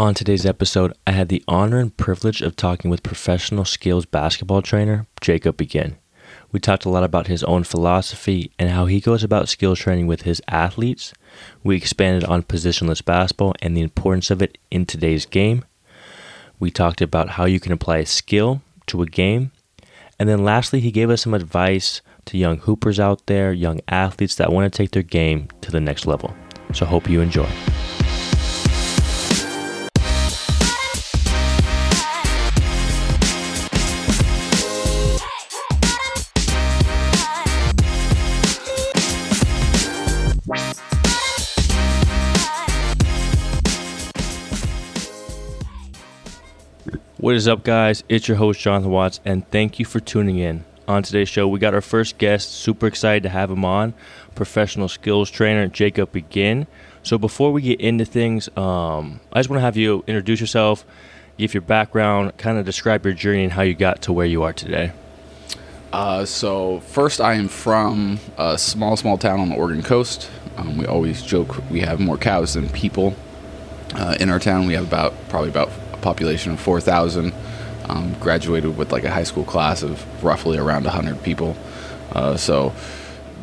On today's episode, I had the honor and privilege of talking with professional skills basketball trainer Jacob Begin. We talked a lot about his own philosophy and how he goes about skills training with his athletes. We expanded on positionless basketball and the importance of it in today's game. We talked about how you can apply a skill to a game. And then lastly, he gave us some advice to young hoopers out there, young athletes that want to take their game to the next level. So, hope you enjoy. What is up, guys? It's your host, Jonathan Watts, and thank you for tuning in. On today's show, we got our first guest. Super excited to have him on, professional skills trainer Jacob Begin. So, before we get into things, um, I just want to have you introduce yourself, give your background, kind of describe your journey and how you got to where you are today. Uh, so, first, I am from a small, small town on the Oregon coast. Um, we always joke we have more cows than people. Uh, in our town, we have about probably about population of 4,000. Um, graduated with like a high school class of roughly around 100 people. Uh, so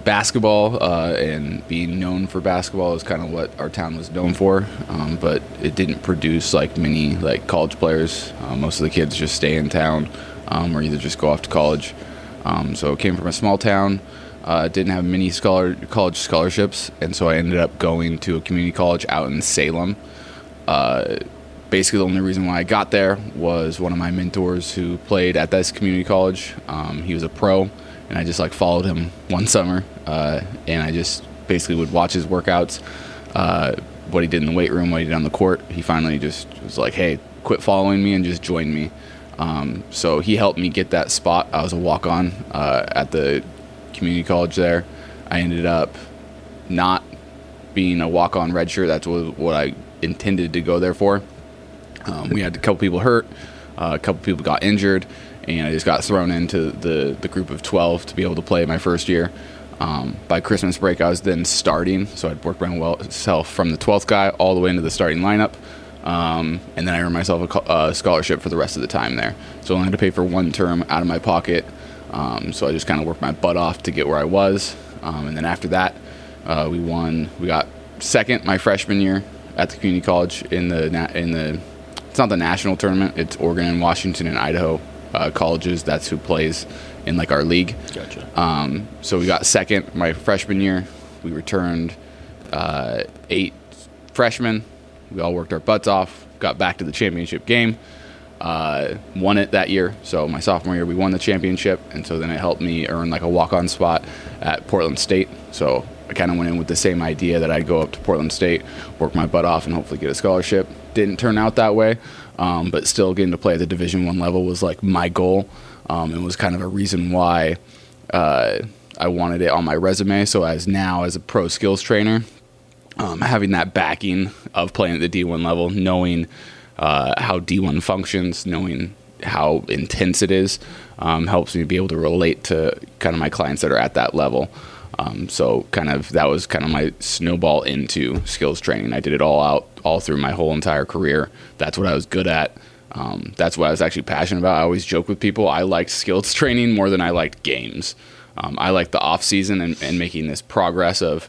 basketball uh, and being known for basketball is kind of what our town was known for. Um, but it didn't produce like many like college players. Uh, most of the kids just stay in town um, or either just go off to college. Um, so it came from a small town. Uh, didn't have many scholar college scholarships, and so I ended up going to a community college out in Salem. Basically the only reason why I got there was one of my mentors who played at this community college. Um, he was a pro, and I just like followed him one summer, uh, and I just basically would watch his workouts, uh, what he did in the weight room, what he did on the court. He finally just was like, "Hey, quit following me and just join me." Um, so he helped me get that spot. I was a walk on uh, at the community college there. I ended up not being a walk on redshirt. That's what, what I intended to go there for. Um, we had a couple people hurt, uh, a couple people got injured, and I just got thrown into the, the group of 12 to be able to play my first year. Um, by Christmas break, I was then starting, so I'd worked myself from the 12th guy all the way into the starting lineup. Um, and then I earned myself a, a, scholarship for the rest of the time there. So I only had to pay for one term out of my pocket. Um, so I just kind of worked my butt off to get where I was. Um, and then after that, uh, we won. We got second my freshman year at the community college in the in the it's not the national tournament. It's Oregon and Washington and Idaho uh, colleges. That's who plays in like our league. Gotcha. Um, so we got second my freshman year. We returned uh, eight freshmen. We all worked our butts off. Got back to the championship game. Uh, won it that year. So my sophomore year, we won the championship, and so then it helped me earn like a walk-on spot at Portland State. So I kind of went in with the same idea that I'd go up to Portland State, work my butt off, and hopefully get a scholarship. Didn't turn out that way, um, but still getting to play at the Division One level was like my goal, um, and was kind of a reason why uh, I wanted it on my resume. So as now as a pro skills trainer, um, having that backing of playing at the D1 level, knowing uh, how D1 functions, knowing how intense it is, um, helps me be able to relate to kind of my clients that are at that level. Um, so kind of that was kind of my snowball into skills training. I did it all out all through my whole entire career. That's what I was good at. Um, that's what I was actually passionate about. I always joke with people I liked skills training more than I liked games. Um, I liked the off season and, and, making this progress of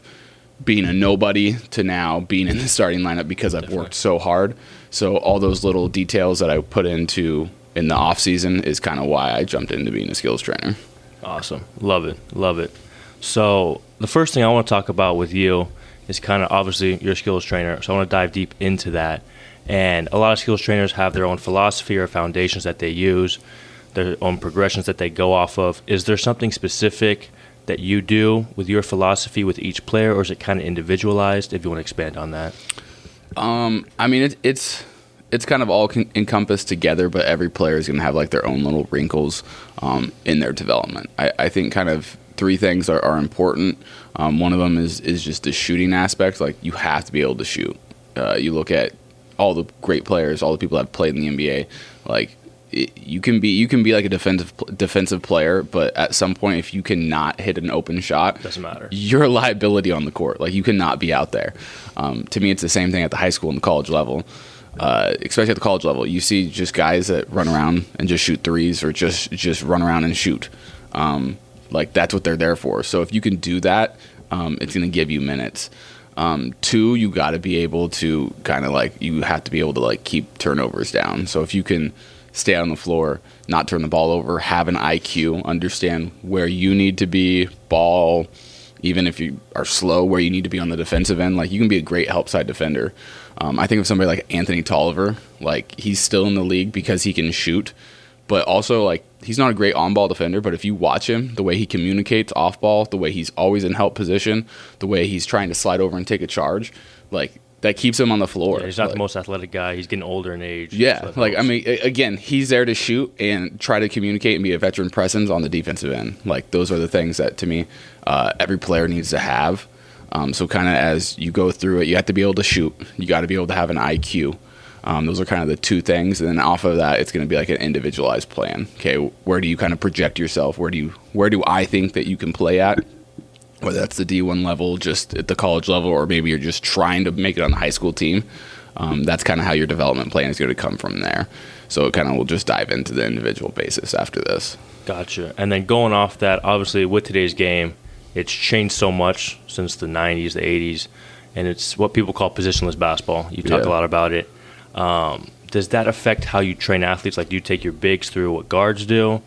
being a nobody to now being in the starting lineup because I've Definitely. worked so hard. So all those little details that I put into in the off season is kind of why I jumped into being a skills trainer. Awesome, love it, love it. So the first thing I want to talk about with you is kind of obviously your skills trainer. So I want to dive deep into that. And a lot of skills trainers have their own philosophy or foundations that they use, their own progressions that they go off of. Is there something specific that you do with your philosophy with each player, or is it kind of individualized? If you want to expand on that. Um, I mean, it, it's it's kind of all con- encompassed together, but every player is going to have like their own little wrinkles um, in their development. I, I think kind of three things are, are important. Um, one of them is is just the shooting aspect. Like you have to be able to shoot. Uh, you look at all the great players, all the people that have played in the NBA. Like it, you can be you can be like a defensive defensive player, but at some point, if you cannot hit an open shot, doesn't matter. You're a liability on the court. Like you cannot be out there. Um, to me, it's the same thing at the high school and the college level. uh, especially at the college level, you see just guys that run around and just shoot threes or just just run around and shoot. Um, like that's what they're there for. So if you can do that, um, it's going to give you minutes. Um, two, you got to be able to kind of like you have to be able to like keep turnovers down. So if you can stay on the floor, not turn the ball over, have an IQ, understand where you need to be, ball, even if you are slow, where you need to be on the defensive end. Like you can be a great help side defender. Um, I think of somebody like Anthony Tolliver, like he's still in the league because he can shoot, but also like he's not a great on ball defender. But if you watch him, the way he communicates off ball, the way he's always in help position, the way he's trying to slide over and take a charge, like that keeps him on the floor. Yeah, he's not like, the most athletic guy. He's getting older in age. yeah, like I mean, again, he's there to shoot and try to communicate and be a veteran presence on the defensive end. Like those are the things that to me, uh, every player needs to have. Um, so kind of as you go through it, you have to be able to shoot. You got to be able to have an IQ. Um, those are kind of the two things, and then off of that, it's going to be like an individualized plan. Okay, where do you kind of project yourself? Where do you where do I think that you can play at? whether that's the D1 level, just at the college level, or maybe you're just trying to make it on the high school team. Um, that's kind of how your development plan is going to come from there. So it kind of will just dive into the individual basis after this. Gotcha. And then going off that, obviously with today's game, it's changed so much since the 90s, the 80s, and it's what people call positionless basketball. You talk Yeah. a lot about it. Um, does that affect how you train athletes? Like, do you take your bigs through what guards do?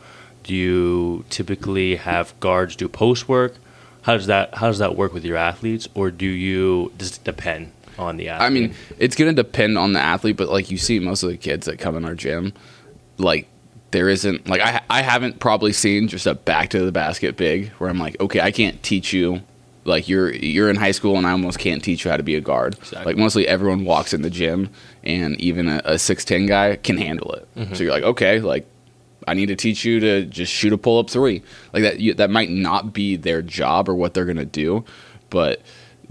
Do you typically have guards do post work? How does that How does that work with your athletes, or do you does it depend on the athlete? I mean, it's going to depend on the athlete, but like you see, most of the kids that come in our gym, like there isn't like I I haven't probably seen just a back to the basket big where I'm like, okay, I can't teach you. Like you're you're in high school and I almost can't teach you how to be a guard. Exactly. Like mostly everyone walks in the gym and even a six ten guy can handle it. Mm-hmm. So you're like, okay, like I need to teach you to just shoot a pull up three. Like that, you, that might not be their job or what they're gonna do, but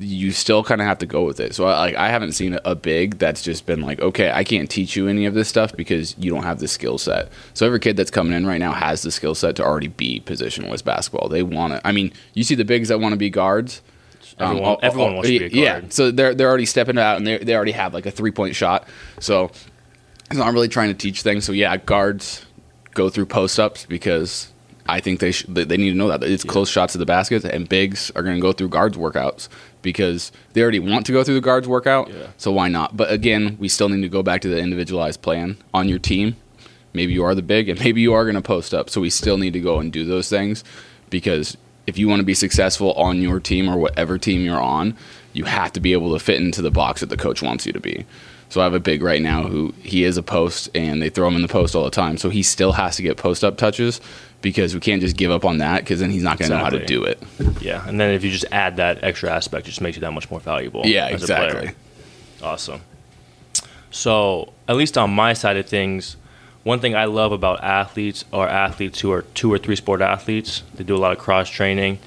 you still kind of have to go with it. So I, like I haven't seen a, big that's just been like, okay, I can't teach you any of this stuff because you don't have the skill set. So every kid that's coming in right now has the skill set to already be positionless basketball. They want to. I mean, you see the bigs that want to be guards. Everyone- Um, everyone wants to be a Yeah, so they're they're already stepping out and they they already have like a three point shot. So it's not really trying to teach things. So yeah, guards go through post ups because I think they sh- they they need to know that it's close shots to the basket, and bigs are going to go through guards workouts because they already want to go through the guards workout. Yeah. So why not? But again, we still need to go back to the individualized plan on your team. Maybe you are the big, and maybe you are going to post up. So we still need to go and do those things because if you want to be successful on your team or whatever team you're on, you have to be able to fit into the box that the coach wants you to be. So I have a big right now who he is a post and they throw him in the post all the time. So he still has to get post up touches because we can't just give up on that because then he's not going to know how to do it. yeah. And then if you just add that extra aspect, it just makes you that much more valuable. Yeah, as a player. exactly. Awesome. So, at least on my side of things, one thing I love about athletes are athletes who are two or three sport athletes. They do a lot of cross training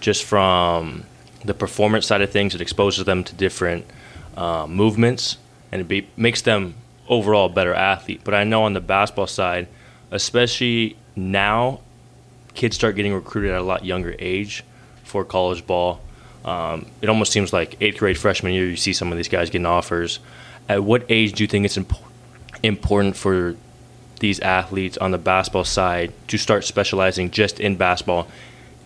just from the performance side of things. It exposes them to different uh, movements and it be, makes them overall a better athlete. But I know on the basketball side, especially now, kids start getting recruited at a lot younger age for college ball. Um, it almost seems like eighth grade freshman year, you see some of these guys getting offers. At what age do you think it's imp- important for these athletes on the basketball side to start specializing just in basketball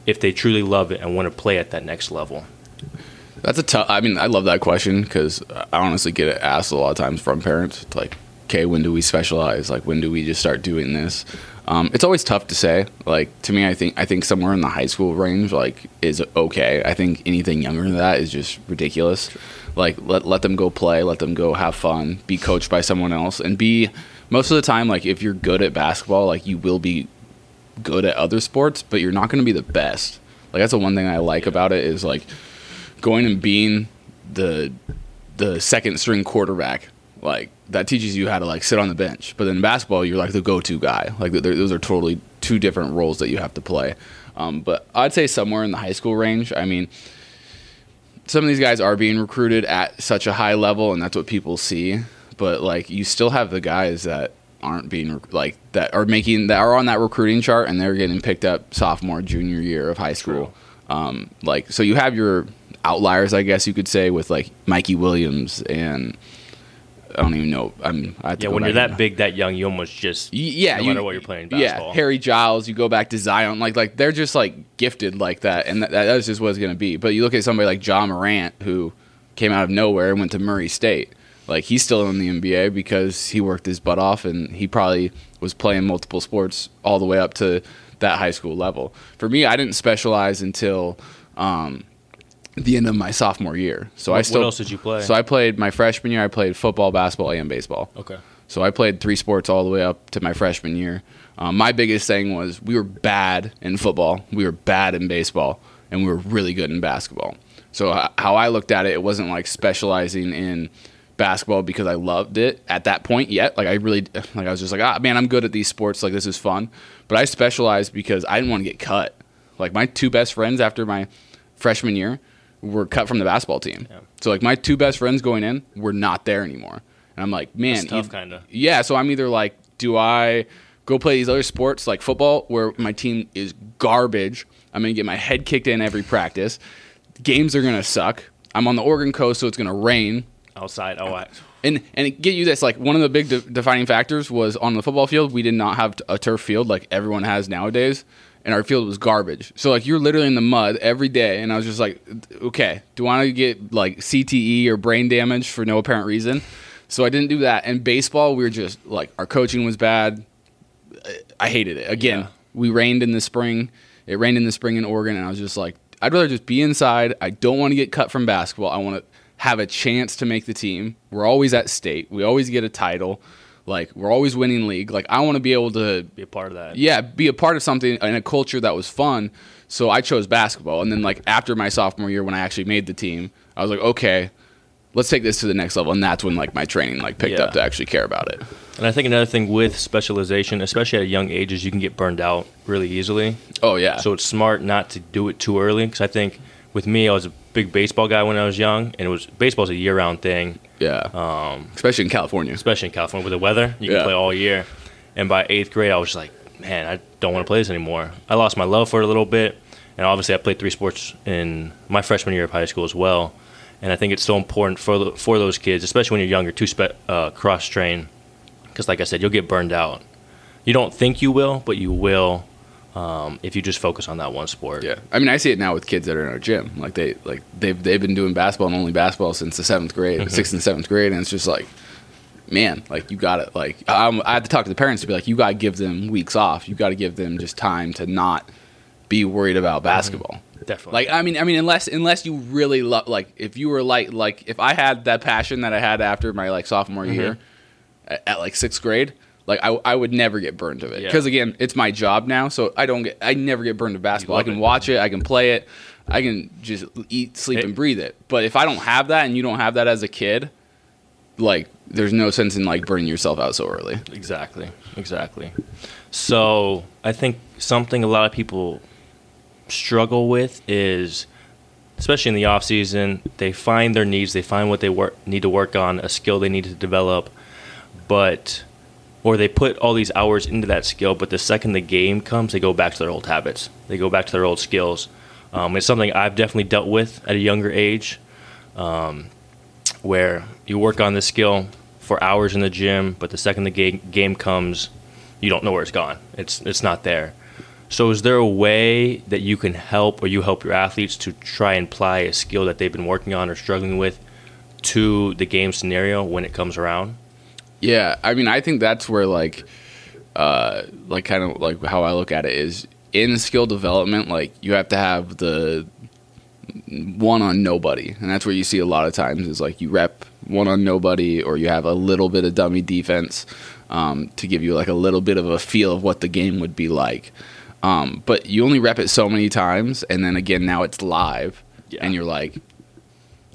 if they truly love it and want to play at that next level? That's a tough. I mean, I love that question because I honestly get it asked a lot of times from parents. It's like, okay, when do we specialize? Like, when do we just start doing this? Um, it's always tough to say. Like to me, I think I think somewhere in the high school range like is okay. I think anything younger than that is just ridiculous. Like let let them go play, let them go have fun, be coached by someone else, and be most of the time like if you're good at basketball, like you will be good at other sports, but you're not going to be the best. Like that's the one thing I like about it is like going and being the the second string quarterback. Like that teaches you how to like sit on the bench. But in basketball, you're like the go-to guy. Like those are totally two different roles that you have to play. Um, but I'd say somewhere in the high school range. I mean, some of these guys are being recruited at such a high level, and that's what people see. But like, you still have the guys that aren't being like that are making that are on that recruiting chart, and they're getting picked up sophomore, junior year of high school. Um, like, so you have your outliers, I guess you could say, with like Mikey Williams and I don't even know. I'm. I Yeah, when you're that and- big, that young, you almost just Y- yeah, no you- matter what you're playing basketball. Yeah, Harry Giles. You go back to Zion, like like they're just like gifted like that, and that, that's just what it's gonna be. But you look at somebody like Ja Morant, who came out of nowhere and went to Murray State. Like he's still in the NBA because he worked his butt off, and he probably was playing multiple sports all the way up to that high school level. For me, I didn't specialize until. Um, the end of my sophomore year, so I still. what else did you play? So I played my freshman year. I played football, basketball, and baseball. okay. So I played three sports all the way up to my freshman year. Um, my biggest thing was we were bad in football, we were bad in baseball, and we were really good in basketball. So h- how I looked at it, it wasn't like specializing in basketball because I loved it at that point yet. Like I really, like I was just like, ah, man, I'm good at these sports. Like this is fun. But I specialized because I didn't want to get cut. Like my two best friends after my freshman year were cut from the basketball team. Yeah. So like my two best friends going in were not there anymore. And I'm like, man, That's tough, kinda. Yeah, so I'm either like, do I go play these other sports like football where my team is garbage? I'm gonna get my head kicked in every practice. Games are gonna suck. I'm on the Oregon coast, so it's gonna rain. Outside, oh, I, And and get you this like one of the big de- defining factors was on the football field we did not have a turf field like everyone has nowadays, and our field was garbage. So like you're literally in the mud every day, and I was just like, okay, do I want to get like CTE or brain damage for no apparent reason? So I didn't do that. And baseball, we were just like our coaching was bad. I hated it. Again, Yeah. we rained in the spring. It rained in the spring in Oregon, and I was just like, I'd rather just be inside. I don't want to get cut from basketball. I want to have a chance to make the team. We're always at state. We always get a title. Like we're always winning league. Like I want to be able to be a part of that. yeah, be a part of something in a culture that was fun. So I chose basketball. And then like after my sophomore year when I actually made the team, I was like, okay, let's take this to the next level. And that's when like my training like picked Yeah. up to actually care about it. And I think another thing with specialization, especially at a young age, is you can get burned out really easily. Oh yeah. So it's smart not to do it too early because I think with me, I was a big baseball guy when I was young, and it was baseball's a year-round thing, yeah. um, Especially in California. especially in California with the weather. You can Yeah. play all year. And by eighth grade, I was just like, man, I don't want to play this anymore. I lost my love for it a little bit, and obviously, I played three sports in my freshman year of high school as well. And I think it's so important for the, for those kids, especially when you're younger, to spe- uh, cross train, because like I said, you'll get burned out. You don't think you will, but you will um, if you just focus on that one sport. Yeah, I mean, I see it now with kids that are in our gym. Like they, like they've they've been doing basketball and only basketball since the seventh grade, sixth and seventh grade, and it's just like, man, like you got to like I'm, I have to talk to the parents to be like, you got to give them weeks off. You got to give them just time to not be worried about mm-hmm. basketball. Definitely. Like I mean, I mean, unless unless you really love, like if you were like like if I had that passion that I had after my like sophomore mm-hmm. year at, at like sixth grade, like I, I would never get burned of it Yeah. because again, it's my job now, so I don't get I never get burned of basketball. I can it. watch it, I can play it, I can just eat, sleep, It- and breathe it. But if I don't have that and you don't have that as a kid, like there's no sense in like burning yourself out so early. Exactly. Exactly. So I think something a lot of people struggle with is, especially in the off season, they find their needs, they find what they work need to work on, a skill they need to develop, but or they put all these hours into that skill, but the second the game comes, they go back to their old habits. They go back to their old skills. Um, it's something I've definitely dealt with at a younger age, um, where you work on this skill for hours in the gym, but the second the game, game comes, you don't know where it's gone. It's it's not there. So, is there a way that you can help, or you help your athletes to try and apply a skill that they've been working on or struggling with to the game scenario when it comes around? Yeah, I mean, I think that's where like, uh, like kind of like how I look at it is in skill development. Like you have to have the one on nobody, and that's where you see a lot of times is like you rep one on nobody, or you have a little bit of dummy defense um, to give you like a little bit of a feel of what the game would be like. Um, but you only rep it so many times, and then again now it's live, Yeah. and you're like,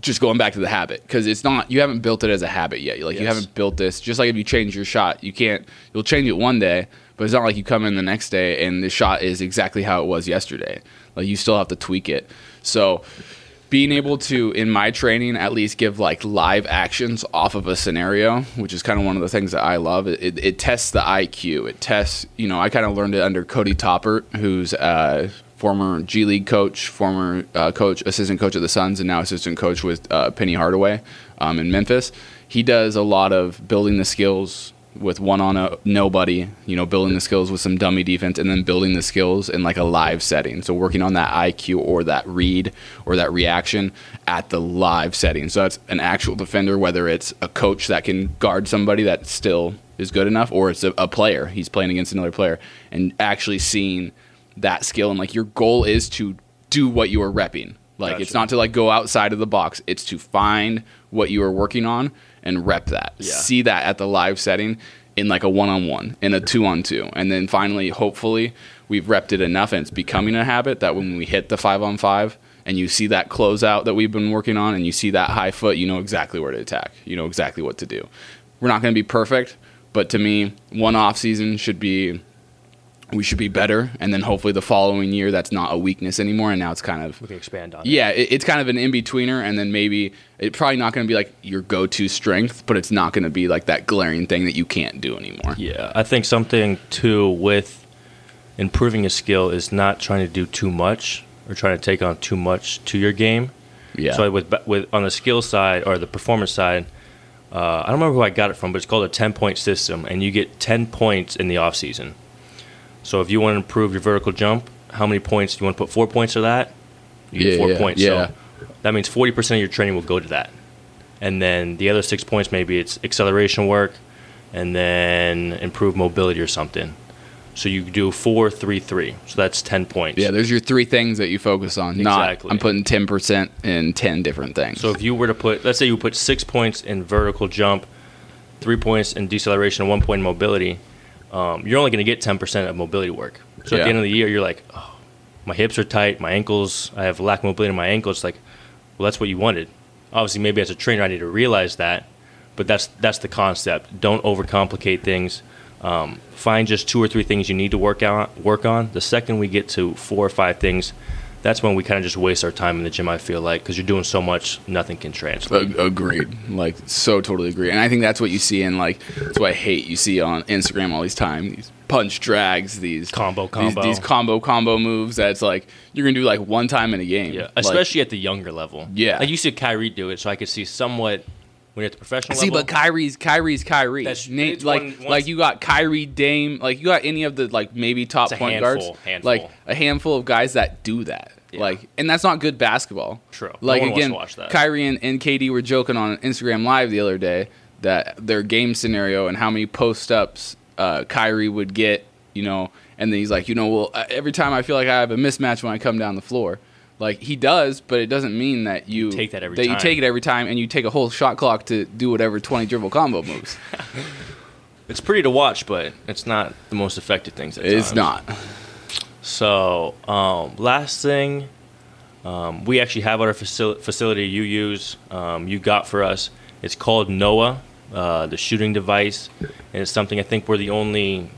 just going back to the habit because it's not you haven't built it as a habit yet. Like you haven't built this. Just like if you change your shot, you can't. You'll change it one day, but it's not like you come in the next day and the shot is exactly how it was yesterday. Like you still have to tweak it. So being able to in my training at least give like live actions off of a scenario which is kind of one of the things that i love it, it, it tests the iq it tests you know i kind of learned it under cody toppert who's uh former G League coach, former uh, coach, assistant coach of the Suns, and now assistant coach with uh, Penny Hardaway um, in Memphis. he does a lot of building the skills with one on a nobody, you know, building the skills with some dummy defense and then building the skills in like a live setting. So working on that IQ or that read or that reaction at the live setting. So that's an actual defender, whether it's a coach that can guard somebody that still is good enough or it's a, a player. He's playing against another player and actually seeing that skill and like your goal is to do what you are repping. Like Gotcha. it's not to like go outside of the box. It's to find what you are working on and rep that. Yeah. See that at the live setting in like a one on one, in a two on two. And then finally, hopefully, we've repped it enough and it's becoming a habit that when we hit the five on five and you see that closeout that we've been working on and you see that high foot, you know exactly where to attack. You know exactly what to do. We're not going to be perfect, but to me, one off season should be we should be better and then hopefully the following year that's not a weakness anymore and now it's kind of We can expand on yeah, it, it's kind of an in betweener, and then maybe it's probably not going to be like your go to strength, but it's not going to be like that glaring thing that you can't do anymore. Yeah, I think something too with improving a skill is not trying to do too much or trying to take on too much to your game. Yeah. So with with on the skill side or the performance side, uh, I don't remember who I got it from, but it's called a ten point system, and you get ten points in the off season. So if you want to improve your vertical jump, how many points do you want to put? Four points of that. You get Yeah, four yeah, points. yeah. So that means forty percent of your training will go to that, and then the other six points maybe it's acceleration work, and then improve mobility or something. So you do four, three, three. So that's ten points. Yeah, there's your three things that you focus on. Exactly. Not I'm putting ten percent in ten different things. So if you were to put, let's say you put six points in vertical jump, three points in deceleration, one point in mobility, um, you're only going to get 10% of mobility work. So at the end of the year, you're like, oh, my hips are tight, my ankles, I have lack of mobility in my ankles. Like, well, that's what you wanted. Obviously, maybe as a trainer, I need to realize that, but that's that's the concept. Don't overcomplicate things. Um, find just two or three things you need to work out work on. The second we get to four or five things, that's when we kind of just waste our time in the gym. I feel like because you're doing so much, nothing can translate. Agreed. Like so totally agree. And I think that's what you see in like that's what I hate. You see on Instagram all these time these punch drags, these Combo, combo. these, combo combo moves. That's like you're gonna do like one time in a game. Yeah, Like, especially at the younger level. Yeah. like you see Kyrie do it, so I could see somewhat when you're at the professional See, level. but Kyrie's Kyrie's Kyrie. That's- Na- it's like one- one- like you got Kyrie, Dame, like you got any of the like maybe top It's a point handful, guards, handful. like a handful of guys that do that. Yeah. Like, and that's not good basketball. True. No Like one wants again, to watch that. Kyrie and, and KD were joking on Instagram Live the other day that their game scenario and how many post ups uh, Kyrie would get, you know, and then he's like, you know, well, uh, every time I feel like I have a mismatch when I come down the floor. Like he does, but it doesn't mean that you, take that every that you take it every time and you take a whole shot clock to do whatever twenty dribble combo moves. it's pretty to watch, but it's not the most effective things. It's times. not. So, um, last thing, um, we actually have our facil- facility you use, um, you got for us. It's called Noah, uh, the shooting device, and it's something I think we're the only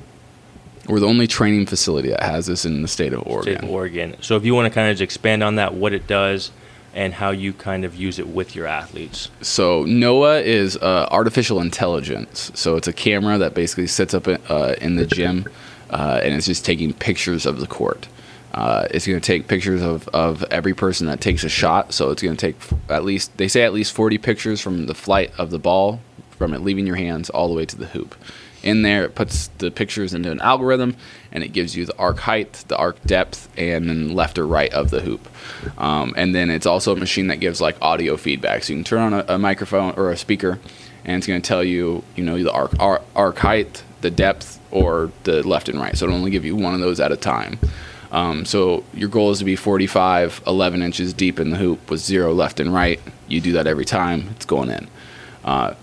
We're the only training facility that has this in the state of Oregon. state of Oregon. So, if you want to kind of just expand on that, what it does, and how you kind of use it with your athletes. So Noah is uh, artificial intelligence. So it's a camera that basically sits up in, uh, in the gym, uh, and it's just taking pictures of the court. Uh, it's going to take pictures of, of every person that takes a shot. So it's going to take at least they say at least 40 pictures from the flight of the ball, from it leaving your hands all the way to the hoop. In there, it puts the pictures into an algorithm, and it gives you the arc height, the arc depth, and then left or right of the hoop. Um, and then it's also a machine that gives like audio feedback. So you can turn on a, a microphone or a speaker, and it's going to tell you, you know, the arc, arc arc height, the depth, or the left and right. So it'll only give you one of those at a time. Um, so your goal is to be 45, 11 inches deep in the hoop with zero left and right. You do that every time, it's going in. Uh,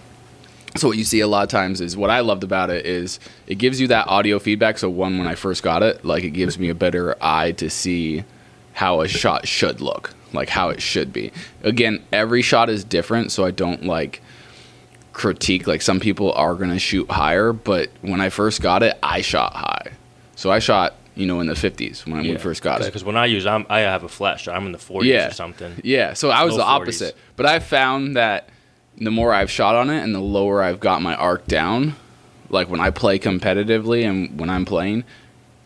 so what you see a lot of times is what I loved about it is it gives you that audio feedback. So one, when I first got it, like it gives me a better eye to see how a shot should look, like how it should be. Again, every shot is different, so I don't like critique. Like some people are gonna shoot higher, but when I first got it, I shot high. So I shot, you know, in the 50s when we first got it. Because when I use, I'm, I have a flash. I'm in the 40s Yeah. or something. Yeah, so I was Low the 40s. opposite. But I've found that the more I've shot on it and the lower I've got my arc down, like when I play competitively and when I'm playing,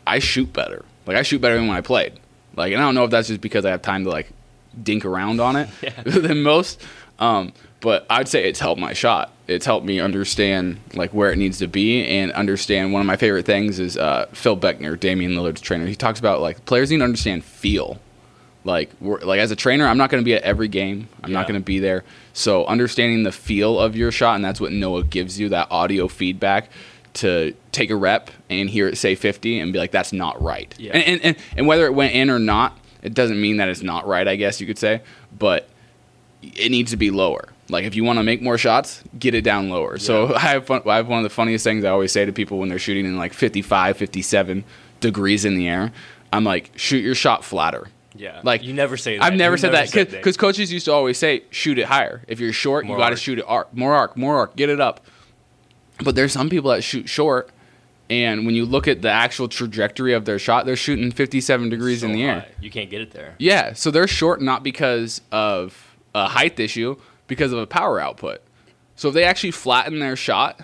I shoot better. Like I shoot better than when I played. Like and I don't know if that's just because I have time to like dink around on it Yeah. than most. Um, but I'd say it's helped my shot. It's helped me understand like where it needs to be and understand. One of my favorite things is uh, Phil Beckner, Damian Lillard's trainer. He talks about like players need to understand feel. Like we're, like as a trainer, I'm not going to be at every game. I'm Yeah. not going to be there. So understanding the feel of your shot, and that's what Noah gives you that audio feedback to take a rep and hear it say 50 and be like, that's not right. Yeah. And, and, and, and whether it went in or not, it doesn't mean that it's not right, I guess you could say. But it needs to be lower. Like if you want to make more shots, get it down lower. So I have fun, I have one of the funniest things I always say to people when they're shooting in like 55, 57 degrees in the air. I'm like, shoot your shot flatter. Yeah. Like You never say that. I've never You said never that because coaches used to always say shoot it higher. If you're short, More you got to shoot it arc, more arc, more arc, get it up. But there's some people that shoot short, and when you look at the actual trajectory of their shot, they're shooting 57 degrees So in the air. You can't get it there. Yeah, so they're short not because of a height issue, because of a power output. So if they actually flatten their shot,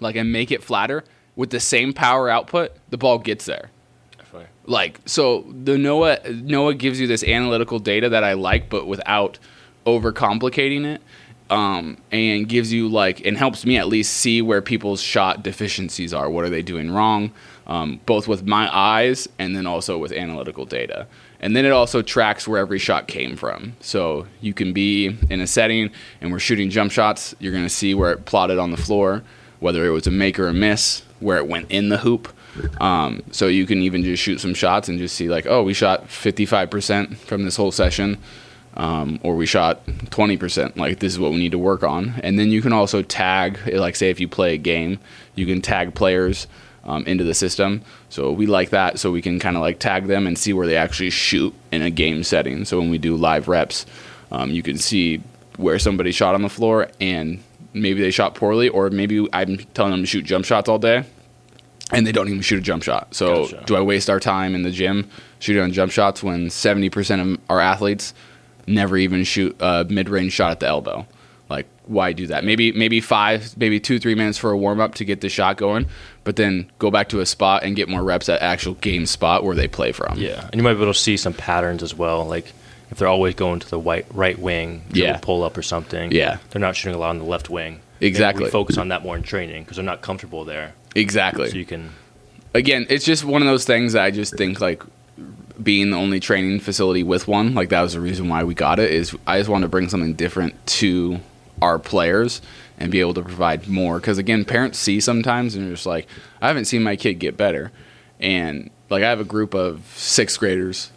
like and make it flatter with the same power output, the ball gets there. Definitely. Like so, the Noah Noah gives you this analytical data that I like, but without overcomplicating it, um, and gives you like and helps me at least see where people's shot deficiencies are. What are they doing wrong? Um, both with my eyes and then also with analytical data. And then it also tracks where every shot came from. So you can be in a setting and we're shooting jump shots. You're going to see where it plotted on the floor, whether it was a make or a miss, where it went in the hoop. Um, so you can even just shoot some shots and just see like, oh, we shot 55% from this whole session, um, or we shot 20%. Like this is what we need to work on. And then you can also tag, like say if you play a game, you can tag players um, into the system. So we like that, so we can kind of like tag them and see where they actually shoot in a game setting. So when we do live reps, um, you can see where somebody shot on the floor and maybe they shot poorly, or maybe I'm telling them to shoot jump shots all day and they don't even shoot a jump shot. So Gotcha. do I waste our time in the gym shooting on jump shots when 70% of our athletes never even shoot a mid-range shot at the elbow? Like why do that? Maybe maybe 5, maybe 2 3 minutes for a warm up to get the shot going, but then go back to a spot and get more reps at actual game spot where they play from. Yeah, and you might be able to see some patterns as well. Like if they're always going to the white right wing, Yeah. pull up or something. Yeah. they're not shooting a lot on the left wing. Exactly. we focus on that more in training because they're not comfortable there. Exactly. So you can. again, it's just one of those things that I just think like being the only training facility with one, like that was the reason why we got it. Is I just wanted to bring something different to our players and be able to provide more. Because again, parents see sometimes and they're just like, I haven't seen my kid get better, and like I have a group of sixth graders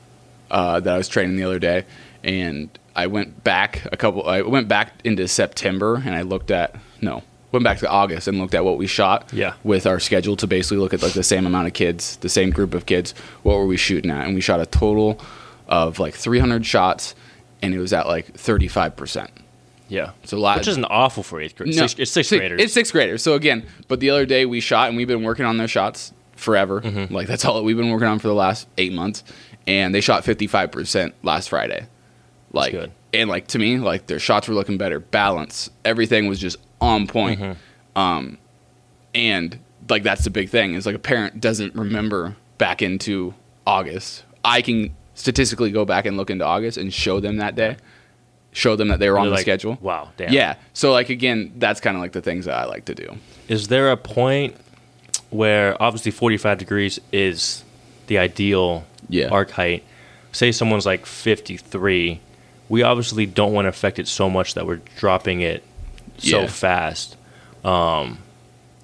uh, that I was training the other day, and I went back a couple. I went back into September and I looked at no, went back to August and looked at what we shot. Yeah. With our schedule to basically look at like the same amount of kids, the same group of kids. What were we shooting at? And we shot a total of like 300 shots, and it was at like 35 percent. Yeah, So a lot. which isn't awful for eighth grade. No, Six, it's sixth si- graders. It's sixth graders. So again, but the other day we shot and we've been working on their shots forever. Mm-hmm. Like that's all that we've been working on for the last eight months. And they shot fifty five percent last Friday. Like good. and like to me, like their shots were looking better. Balance. Everything was just on point. Mm-hmm. Um and like that's the big thing, is like a parent doesn't remember back into August. I can statistically go back and look into August and show them that day. Show them that they were on They're the like, schedule. Wow, damn. Yeah. So like again, that's kind of like the things that I like to do. Is there a point where obviously 45 degrees is the ideal Yeah. arc height? Say someone's like 53. We obviously don't want to affect it so much that we're dropping it so Yeah. fast. Um,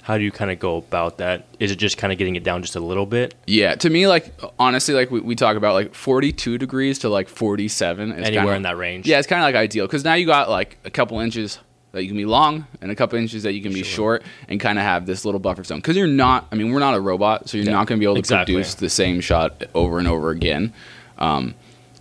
how do you kind of go about that? Is it just kind of getting it down just a little bit? Yeah. To me, like honestly, like we, we talk about like 42 degrees to like 47. Is Anywhere kinda- in that range? Yeah, it's kind of like ideal because now you got like a couple inches that you can be long and a couple inches that you can be short and kind of have this little buffer zone. Because you're not, I mean, we're not a robot, so you're Yeah, not going to be able to exactly. produce the same shot over and over again. Um,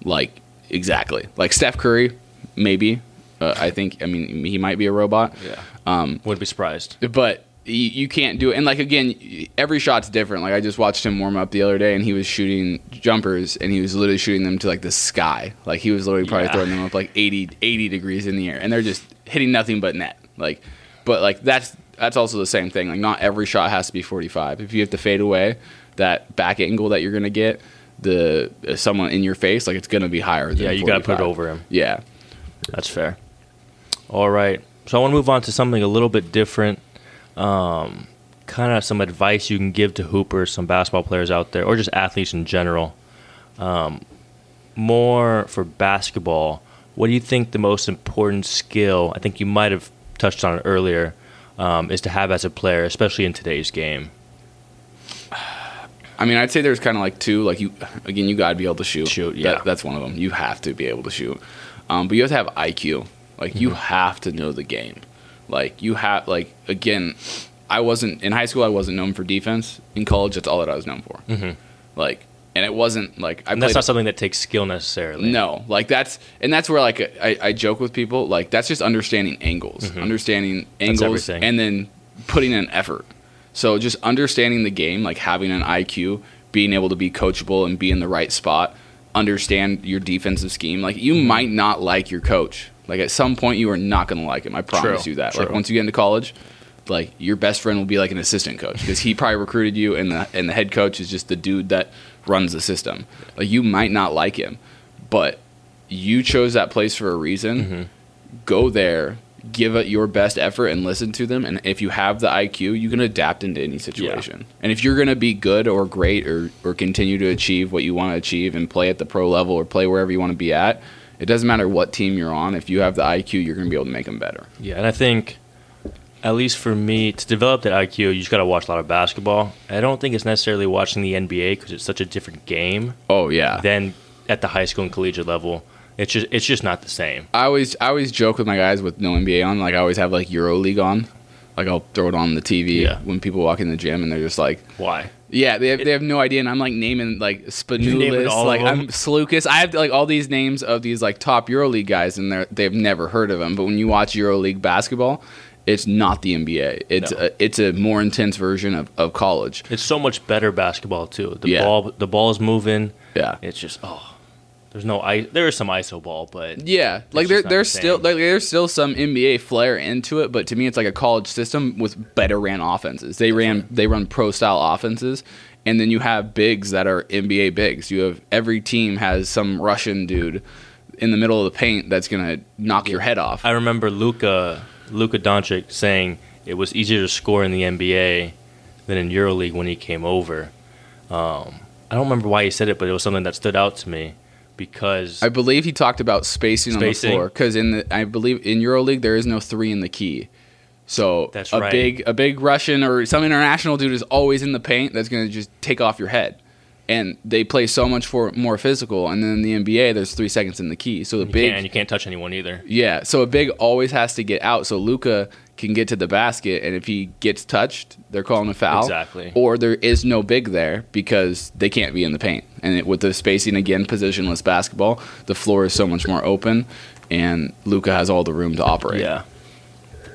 like exactly, like Steph Curry, maybe. Uh, I think. I mean, he might be a robot. Yeah. Um, Wouldn't be surprised. but you, you can't do it. And like again, every shot's different. Like I just watched him warm up the other day, and he was shooting jumpers, and he was literally shooting them to like the sky. Like he was literally probably Yeah. throwing them up like 80, 80 degrees in the air, and they're just hitting nothing but net. Like, but like that's that's also the same thing. Like not every shot has to be forty five. If you have to fade away, that back angle that you're gonna get the uh, someone in your face, like it's gonna be higher. Than Yeah, you got to put it over him. Yeah. That's fair. All right. So I want to move on to something a little bit different. Um, kind of some advice you can give to hoopers, some basketball players out there, or just athletes in general. Um, more for basketball. What do you think the most important skill? I think you might have touched on it earlier. Um, is to have as a player, especially in today's game. I mean, I'd say there's kind of like two. Like you, again, you got to be able to shoot. Shoot, yeah. That, that's one of them. You have to be able to shoot. Um, but you have to have IQ. Like you mm-hmm. have to know the game. Like you have like again, I wasn't in high school. I wasn't known for defense. In college, that's all that I was known for. Mhm. Like, and it wasn't like I And that's not something that takes skill necessarily. no, like that's and that's where like I, I joke with people like that's just understanding angles, mm-hmm. understanding angles, and then putting in effort. So just understanding the game, like having an IQ, being able to be coachable and be in the right spot, understand your defensive scheme. Like you mm-hmm. might not like your coach. Like at some point you are not going to like him. I promise True, you that. Like once you get into college, like your best friend will be like an assistant coach because he probably recruited you and the and the head coach is just the dude that runs the system. Like you might not like him, but you chose that place for a reason. Mm-hmm. Go there, give it your best effort and listen to them and if you have the IQ, you can adapt into any situation. And if you're going to be good or great or or continue to achieve what you want to achieve and play at the pro level or play wherever you want to be at, it doesn't matter what team you're on. If you have the IQ, you're going to be able to make them better. Yeah, and I think, at least for me, to develop that IQ, you just got to watch a lot of basketball. I don't think it's necessarily watching the NBA because it's such a different game Oh yeah. than at the high school and collegiate level. It's just it's just not the same. I always I always joke with my guys with no NBA on. Like I always have like Euro League on. Like I'll throw it on the TV Yeah. when people walk in the gym and they're just like, Why? yeah, they have, they have no idea. And I'm like naming like Spanoulis, like I'm? Sloukas. I have like all these names of these like top Euro League guys, and they're they've never heard of them. But when you watch Euro League basketball, it's not the NBA. It's No. a, it's a more intense version of, of college. It's so much better basketball too. The Yeah. ball the ball is moving. Yeah. It's just oh, there's no i there is some iso ball, but Yeah, like there, there's the still like there's still some NBA flair into it, but to me, it's like a college system with better ran offenses. They ran they run pro style offenses, and then you have bigs that are NBA bigs. You have every team has some Russian dude in the middle of the paint that's gonna knock your head off. I remember Luca Luka Doncic saying it was easier to score in the NBA than in EuroLeague when he came over. Um, I don't remember why he said it, but it was something that stood out to me because I believe he talked about spacing, on the floor because in the I believe in EuroLeague there is no three in the key. So That's a right. big a big Russian or some international dude is always in the paint that's going to just take off your head. And they play so much for more physical, and then in the NBA there's three seconds in the key. So the you big, and you can't touch anyone either. yeah. So a big always has to get out. So Luka can get to the basket, and if he gets touched, they're calling a foul. Exactly. Or there is no big there because they can't be in the paint. And it, with the spacing again, positionless basketball, the floor is so much more open, and Luka has all the room to operate. Yeah.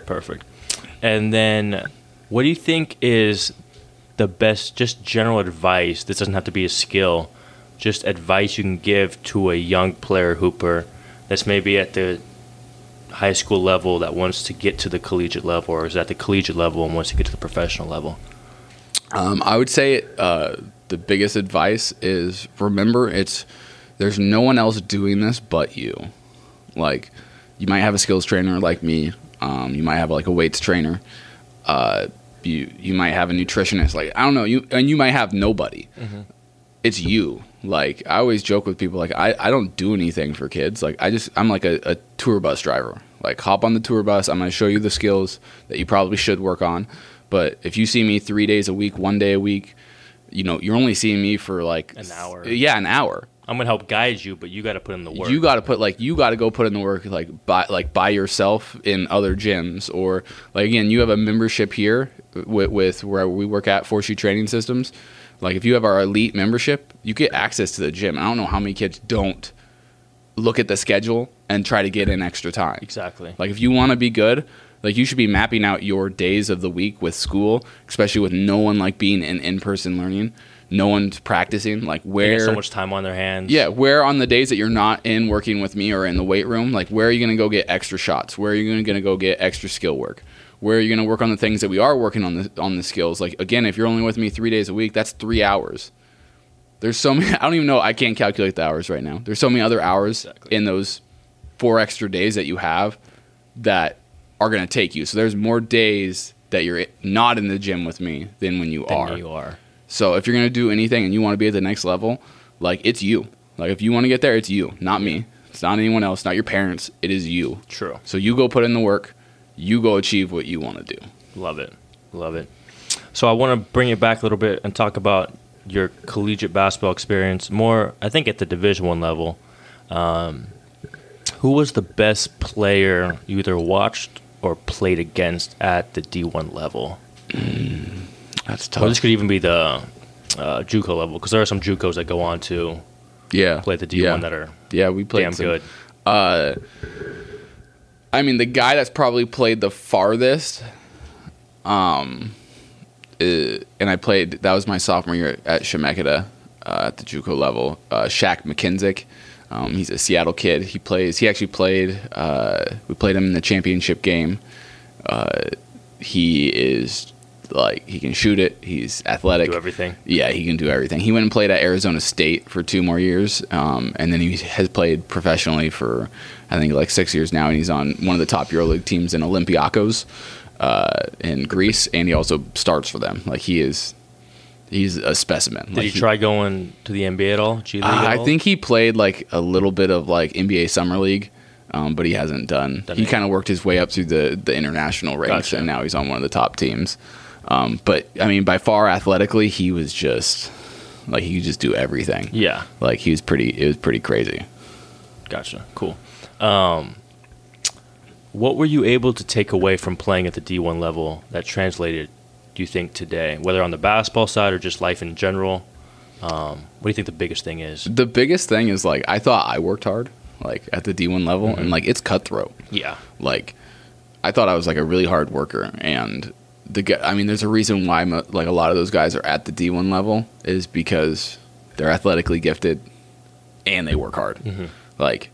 Perfect. And then, what do you think is the best, just general advice? This doesn't have to be a skill, just advice you can give to a young player hooper that's maybe at the high school level that wants to get to the collegiate level, or is at the collegiate level and wants to get to the professional level? Um, I would say uh, the biggest advice is remember it's there's no one else doing this but you. Like you might have a skills trainer like me. Um, you might have like a weights trainer. Uh, you you might have a nutritionist. Like I don't know you and you might have nobody. Mm-hmm. It's you. Like I always joke with people. Like I, I don't do anything for kids. Like I just I'm like a, a tour bus driver. Like hop on the tour bus. I'm gonna show you the skills that you probably should work on. But if you see me three days a week, one day a week, you know you're only seeing me for like An hour. Yeah, an hour. I'm gonna help guide you, but you got to put in the work. You got to put like you got to go put in the work like by like by yourself in other gyms or like again you have a membership here with, with where we work at Force You Training Systems. Like if you have our elite membership, you get access to the gym. I don't know how many kids don't look at the schedule and try to get in extra time. exactly. Like if you want to be good, like you should be mapping out your days of the week with school, especially with no one like being in in-person learning, no one's practicing. Like where so much time on their hands. yeah, where on the days that you're not in working with me or in the weight room, like where are you going to go get extra shots? Where are you going to go get extra skill work? Where are you going to work on the things that we are working on the on the skills? Like again, if you're only with me 3 days a week, that's 3 hours. There's so many I don't even know, I can't calculate the hours right now. There's so many other hours Exactly. in those four extra days that you have that are going to take you. So there's more days that you're not in the gym with me than when you Than are. you are. So if you're going to do anything and you want to be at the next level, like it's you. Like if you want to get there, it's you, not me. It's not anyone else, not your parents. It is you. True. So you go put in the work. You go achieve what you want to do. Love it. Love it. So I want to bring it back a little bit and talk about your collegiate basketball experience more, I think, at the Division One level. Um, who was the best player you either watched or played against at the D1 level? That's Or tough. this could even be the uh, JUCO level because there are some JUCOs that go on to yeah. play the D1 yeah. that are Yeah, we played damn some- good. Uh, I mean, the guy that's probably played the farthest, um, uh, and I played. That was my sophomore year at Chemeketa uh, at the JUCO level. Uh, Shaq McKissic. Um, he's a Seattle kid. He plays. He actually played. Uh, we played him in the championship game. Uh, he is like he can shoot it. He's athletic. Do everything. Yeah, he can do everything. He went and played at Arizona State for two more years, um, and then he has played professionally for I think like six years now, and he's on one of the top EuroLeague teams in Olympiacos uh, in Greece, and he also starts for them. Like he is, he's a specimen. Did Like, he try going to the NBA at all? G League? uh, I all? think he played like a little bit of like NBA summer league, um, but he hasn't done. Done he kind of worked his way up through the the international ranks, Gotcha. and now he's on one of the top teams. Um, but I mean, by far athletically, he was just like he could just do everything. Yeah. Like he was pretty. It was pretty crazy. Gotcha. Cool. Um, what were you able to take away from playing at the D1 level that translated, do you think, today, whether on the basketball side or just life in general? Um, what do you think the biggest thing is? The biggest thing is like I thought I worked hard, like at the D one level, Mm-hmm. and like it's cutthroat. Yeah. like I thought I was like a really hard worker and the I mean there's a reason why mo- like a lot of those guys are at the D1 level is because they're athletically gifted and they work hard. Mm-hmm. Like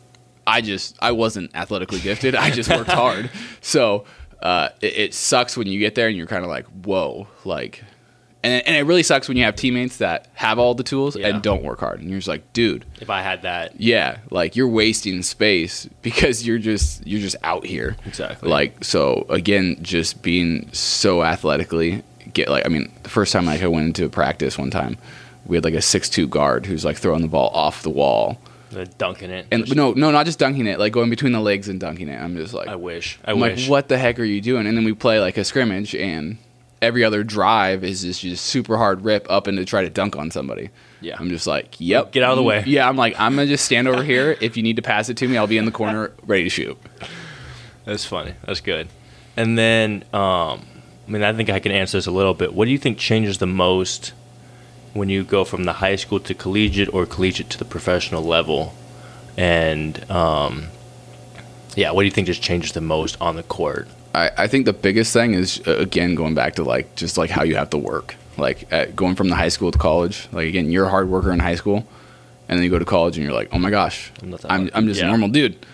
I just I wasn't athletically gifted. I just worked hard. So uh, it, it sucks when you get there and you're kind of like, whoa, like, and and it really sucks when you have teammates that have all the tools Yeah. and don't work hard, and you're just like, dude, If I had that, yeah, like you're wasting space because you're just you're just out here. Exactly. Like so again, just being so athletically get like I mean, the first time like I went into practice one time, we had like a six two guard who's like throwing the ball off the wall. dunking it. And no, no, not just dunking it, like going between the legs and dunking it. I'm just like I wish. I I'm like, wish. what the heck are you doing? And then we play like a scrimmage and every other drive is this just super hard rip up and to try to dunk on somebody. Yeah. I'm just like, yep. Get out of the way. Yeah, I'm like, I'm gonna just stand over here. If you need to pass it to me, I'll be in the corner ready to shoot. That's funny. That's good. And then, um, I mean, I think I can answer this a little bit. What do you think changes the most when you go from the high school to collegiate or collegiate to the professional level? And um, yeah, what do you think just changes the most on the court? I, I think the biggest thing is uh, again going back to like just like how you have to work. Like at, going from the high school to college. Like again, you're a hard worker in high school, and then you go to college and you're like, oh my gosh, I'm I'm. I'm just Yeah. a normal dude.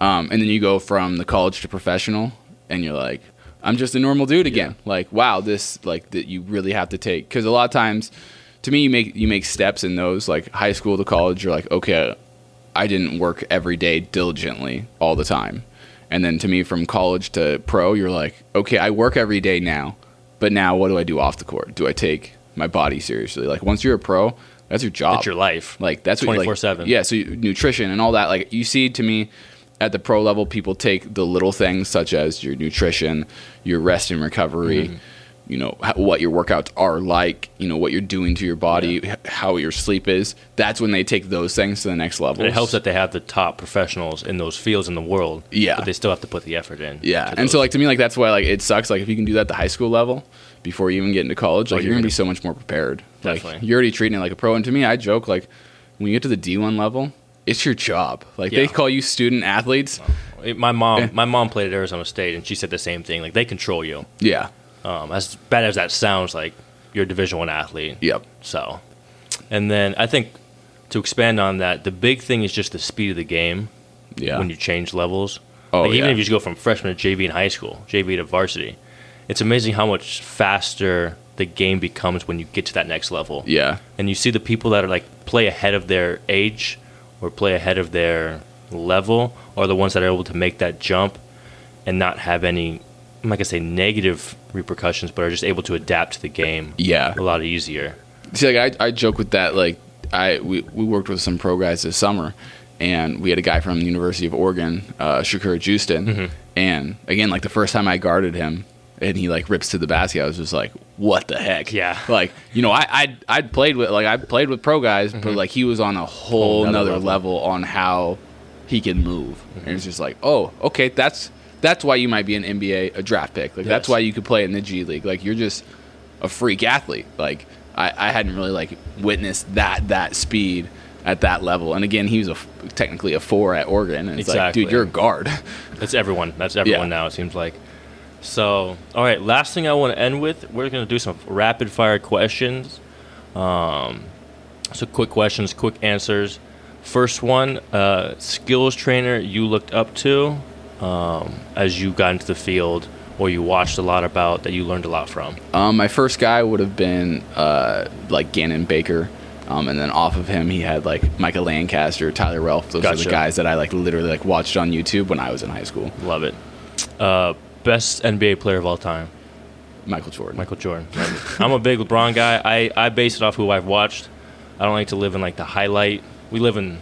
Um, and then you go from the college to professional, and you're like, I'm just a normal dude again. Like wow, this like that you really have to take because a lot of times, to me, you make you make steps in those like high school to college. You're like, okay, I didn't work every day diligently all the time. And then to me, from college to pro, you're like, okay, I work every day now, but now what do I do off the court? Do I take my body seriously? Like once you're a pro, that's your job. That's your life. Like that's what you, 24/7. Yeah, so you, nutrition and all that. Like you see, to me, at the pro level, people take the little things such as your nutrition, your rest and recovery. Mm-hmm. You know what your workouts are like. You know what you're doing to your body, h- how your sleep is. That's when they take those things to the next level. It helps that they have the top professionals in those fields in the world. Yeah. But they still have to put the effort in. Yeah, and so like to me, like that's why like it sucks. Like if you can do that at the high school level before you even get into college, like Oh, you're you're gonna be so much more prepared. Like Definitely. you're already treating it like a pro. And to me, I joke like when you get to the D1 level, it's your job. Like they call you student athletes. My mom, Yeah. my mom played at Arizona State, and she said the same thing. Like they control you. Yeah. Um, as bad as that sounds, like you're a Division One athlete. Yep. So, and then I think to expand on that, the big thing is just the speed of the game Yeah. when you change levels. Oh, like, even yeah. if you just go from freshman to JV in high school, JV to varsity, it's amazing how much faster the game becomes when you get to that next level. yeah. And you see the people that are like play ahead of their age or play ahead of their level are the ones that are able to make that jump. and not have any I'm not gonna say negative repercussions, but are just able to adapt to the game Yeah. a lot easier. See, like I, I joke with that. Like I, we, we worked with some pro guys this summer, and we had a guy from the University of Oregon, uh, Shakur Juiston, Mm-hmm. and again, like the first time I guarded him, and he like rips to the basket, I was just like, what the heck? Yeah. Like you know, I I'd, I'd played with like I played with pro guys, but like he was on a whole, Mm-hmm. Whole nother nother level. level. on how he can move, Mm-hmm. and it's just like, oh, okay, that's that's why you might be an NBA a draft pick. Like that's why you could play in the G League. Like you're just a freak athlete. Like I, I hadn't really like witnessed that that speed at that level. And again, he was a, technically a four at Oregon, and it's like, Exactly. dude, you're a guard. That's everyone. That's everyone Yeah. now. It seems like. So, all right. Last thing I want to end with, we're gonna do some rapid fire questions. Um, so quick questions, quick answers. First one, uh, skills trainer you looked up to um, as you got into the field, or you watched a lot about that you learned a lot from. um, my first guy would have been uh, like Gannon Baker. Um, and then off of him, he had like Micah Lancaster, Tyler Relph. Those are the guys that I like literally like watched on YouTube when I was in high school. Love it. Uh, best NBA player of all time, Michael Jordan. Michael Jordan. I'm a big LeBron guy. I, I base it off who I've watched. I don't like to live in like the highlight. We live in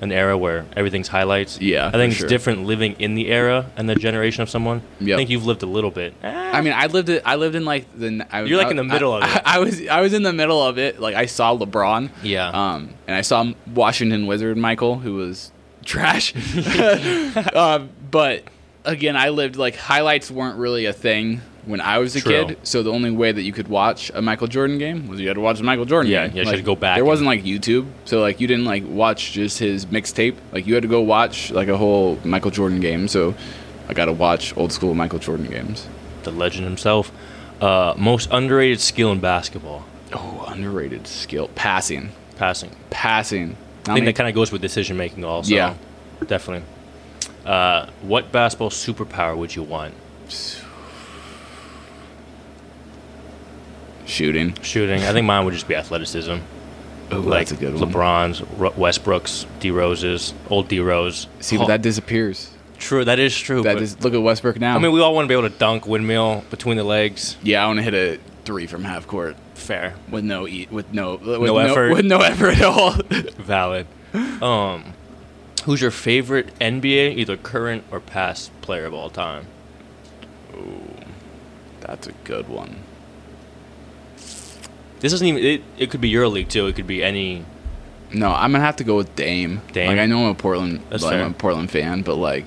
an era where everything's highlights. Yeah, I think it's sure. different living in the era and the generation of someone. I think you've lived a little bit. I mean, I lived it. I lived in like the. I, You're, like, I- in the middle I, of it. I, was. I was in the middle of it. Like I saw LeBron. Yeah. Um, and I saw Washington Wizard Michael, who was trash. um, but again, I lived like highlights weren't really a thing when I was a True. kid. So the only way that you could watch a Michael Jordan game was you had to watch a Michael Jordan game. Yeah, game. you had to go back There wasn't like YouTube, so like you didn't like watch just his mixtape. Like you had to go watch like a whole Michael Jordan game. So I got to watch old school Michael Jordan games. the legend himself. Uh, most underrated skill in basketball, Oh, underrated skill. Passing. passing. Passing. I think that kind of goes with decision making also. Yeah. Definitely. Uh, what basketball superpower would you want? Shooting. Shooting. I think mine would just be athleticism. Oh, like that's a good one. LeBron's, Ru- Westbrook's, D Rose's, old D Rose. See, but that disappears. True, that is true. That is, look at Westbrook now. I mean, we all want to be able to dunk windmill between the legs. yeah, I want to hit a three from half court Fair, with no eat, with no, with No effort. with no effort at all. valid. Um, who's your favorite NBA, either current or past player of all time? Ooh, that's a good one. This isn't even. It, it could be your league too. It could be any. No, I'm gonna have to go with Dame. Dame? Like I know I'm a Portland, That's like, fair. I'm a Portland fan, but like,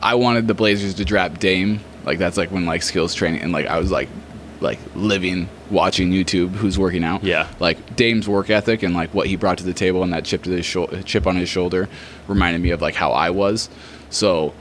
I wanted the Blazers to draft Dame. Like that's like when like skills training and like I was like, like living watching YouTube who's working out. Yeah. Like Dame's work ethic and like what he brought to the table and that chip to his shou- chip on his shoulder reminded me of like how I was. So.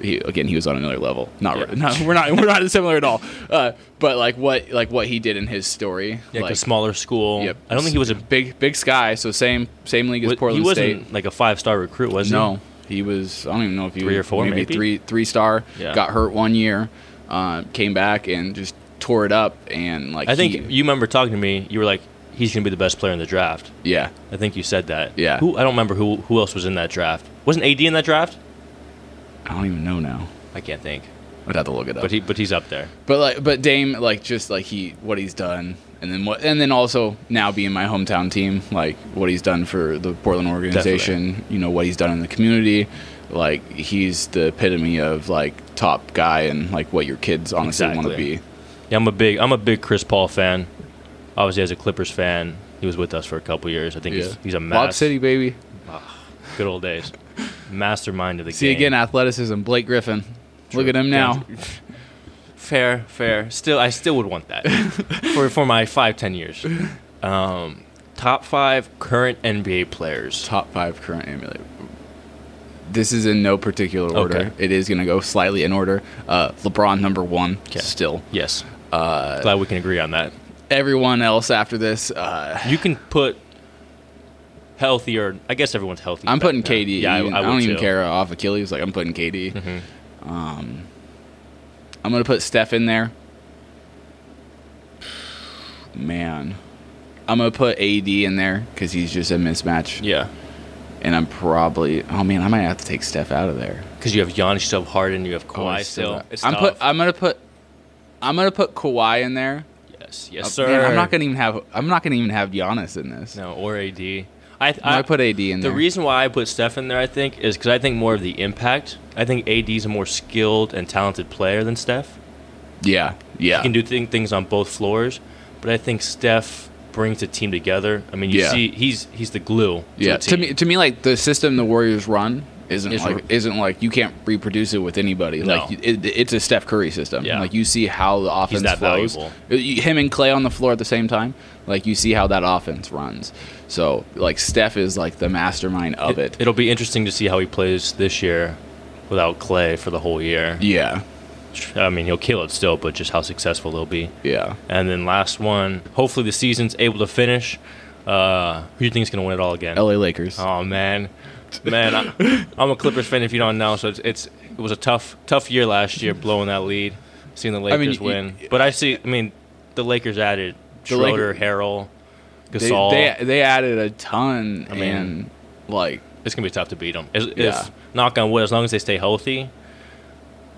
He, again, he was on another level. Not, Yeah. not we're not we're not similar at all. Uh, but like what like what he did in his story. Yeah, like a smaller school. Yep. I don't think he was a. big big sky. So same same league as Portland State. He wasn't State. like a five star recruit, was he? No, he was. I don't even know if he Three was or four, maybe, maybe? three three star. Yeah. Got hurt one year, uh, came back and just tore it up. And like I think he- you remember talking to me. You were like, "He's gonna be the best player in the draft." yeah, I think you said that. Yeah. Who I don't remember who who else was in that draft. Wasn't AD in that draft? I don't even know now. I can't think. I'd have to look it up. But he but he's up there. But like, but Dame, like, just like he, what he's done, and then what, and then also now being my hometown team, like what he's done for the Portland organization, you know, what he's done in the community, like he's the epitome of like top guy and like what your kids honestly want to be. Yeah, I'm a big I'm a big Chris Paul fan. Obviously, as a Clippers fan, he was with us for a couple years. I think he's, he's a Lob mass, City, baby. good old days, mastermind of the See game. See again, athleticism. Blake Griffin. Look at him now. Fair, fair. Still, I still would want that for for my five ten years. Um, top five current NBA players. Top five current emulator. This is in no particular order. Okay. It is going to go slightly in order. Uh, LeBron number one. Okay. Still. Yes, Uh, glad we can agree on that. everyone else after this. Uh, You can put healthier. I guess everyone's healthy. I'm putting now. KD. Yeah, I, I, I, don't even care off Achilles. Like I'm putting KD. Mhm. Um, I'm gonna put Steph in there. Man, I'm gonna put AD in there because he's just a mismatch. Yeah, and I'm probably oh man, I might have to take Steph out of there. Because you have Giannis, you still have Harden, you have Oh, Kawhi I still. It's I'm put. I'm gonna put. I'm gonna put Kawhi in there. yes, yes, Uh, sir. man, I'm not gonna even have. I'm not gonna even have Giannis in this. No, or AD. I, I'm put AD in The there. The reason why I put Steph in there, I think, is because I think more of the impact. I think AD is a more skilled and talented player than Steph. yeah, yeah, He can do th- things on both floors, but I think Steph brings the team together. I mean, you Yeah. see, he's he's the glue. To yeah. To me, to me, like the system the Warriors run isn't Is like re- isn't like you can't reproduce it with anybody. No. Like it, it's a Steph Curry system. Yeah. Like you see how the offense that flows. valuable. Uh, Him and Clay on the floor at the same time. Like you see how that offense runs. So like Steph is like the mastermind of it. It'll be interesting to see how he plays this year without Clay for the whole year. yeah, I mean, he'll kill it still, but just how successful he'll be. yeah. And then last one, hopefully the season's able to finish. Uh, who do you think is going to win it all again? L.A. Lakers. Oh man, man, I, I'm a Clippers fan. If you don't know, so it's, it's it was a tough tough year last year, blowing that lead, seeing the I mean, Lakers win. But I see, I mean, the Lakers added Laker- Schroeder, Harrell, They, Gasol. they they added a ton, I mean- and like it's gonna be tough to beat them. If, Yeah. if knock on wood, as long as they stay healthy.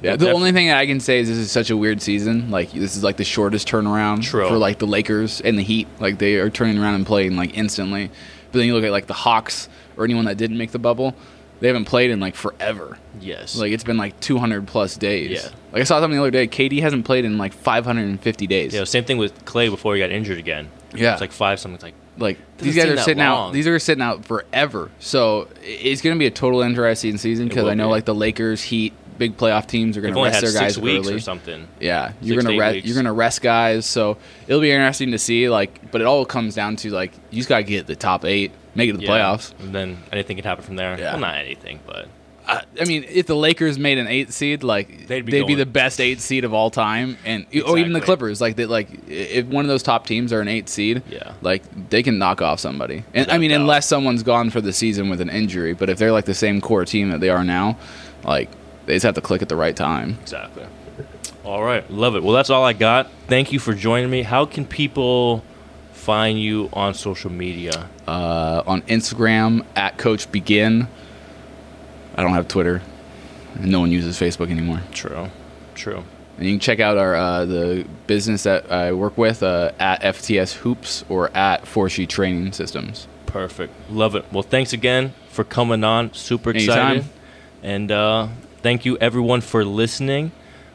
Yeah, the def- only thing that I can say is this is such a weird season. Like this is like the shortest turnaround True. for like the Lakers and the Heat. Like they are turning around and playing like instantly. But then you look at like the Hawks or anyone that didn't make the bubble, they haven't played in like forever. Yes. Like it's been like 200 plus days. Yeah. Like I saw something the other day. KD hasn't played in like 550 days. yeah. Same thing with Clay before he got injured again. Yeah. It's like five something. It's like Like these guys are sitting long. out. These are sitting out forever. So it's going to be a total interesting season because I know be. like the Lakers, Heat, big playoff teams are going to rest their guys weeks early. or something. Yeah, you're gonna rest. You're gonna rest guys. So it'll be interesting to see. Like, but it all comes down to like you just gotta get the top eight, make it to the Yeah. playoffs. And then anything can happen from there. Yeah. Well, not anything, but I, I mean, if the Lakers made an eight seed, like They'd they'd be be, the best eight seed of all time, and or even the Clippers, like they like if one of those top teams are an eight seed, Yeah. like they can knock off somebody. And I mean, doubt. unless someone's gone for the season with an injury, but if they're like the same core team that they are now, like they just have to click at the right time. Exactly. All right, love it. Well, that's all I got. Thank you for joining me. How can people find you on social media? uh, on Instagram at Coach Begin. I don't have Twitter. No one uses Facebook anymore. True, true. And you can check out our uh, the business that I work with uh, at FTS Hoops or at Forshe Training Systems. Perfect. Love it. Well, thanks again for coming on. Super excited. Anytime. And uh, thank you everyone for listening.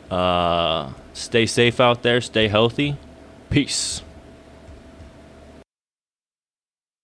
Uh, stay safe out there. Stay healthy. Peace.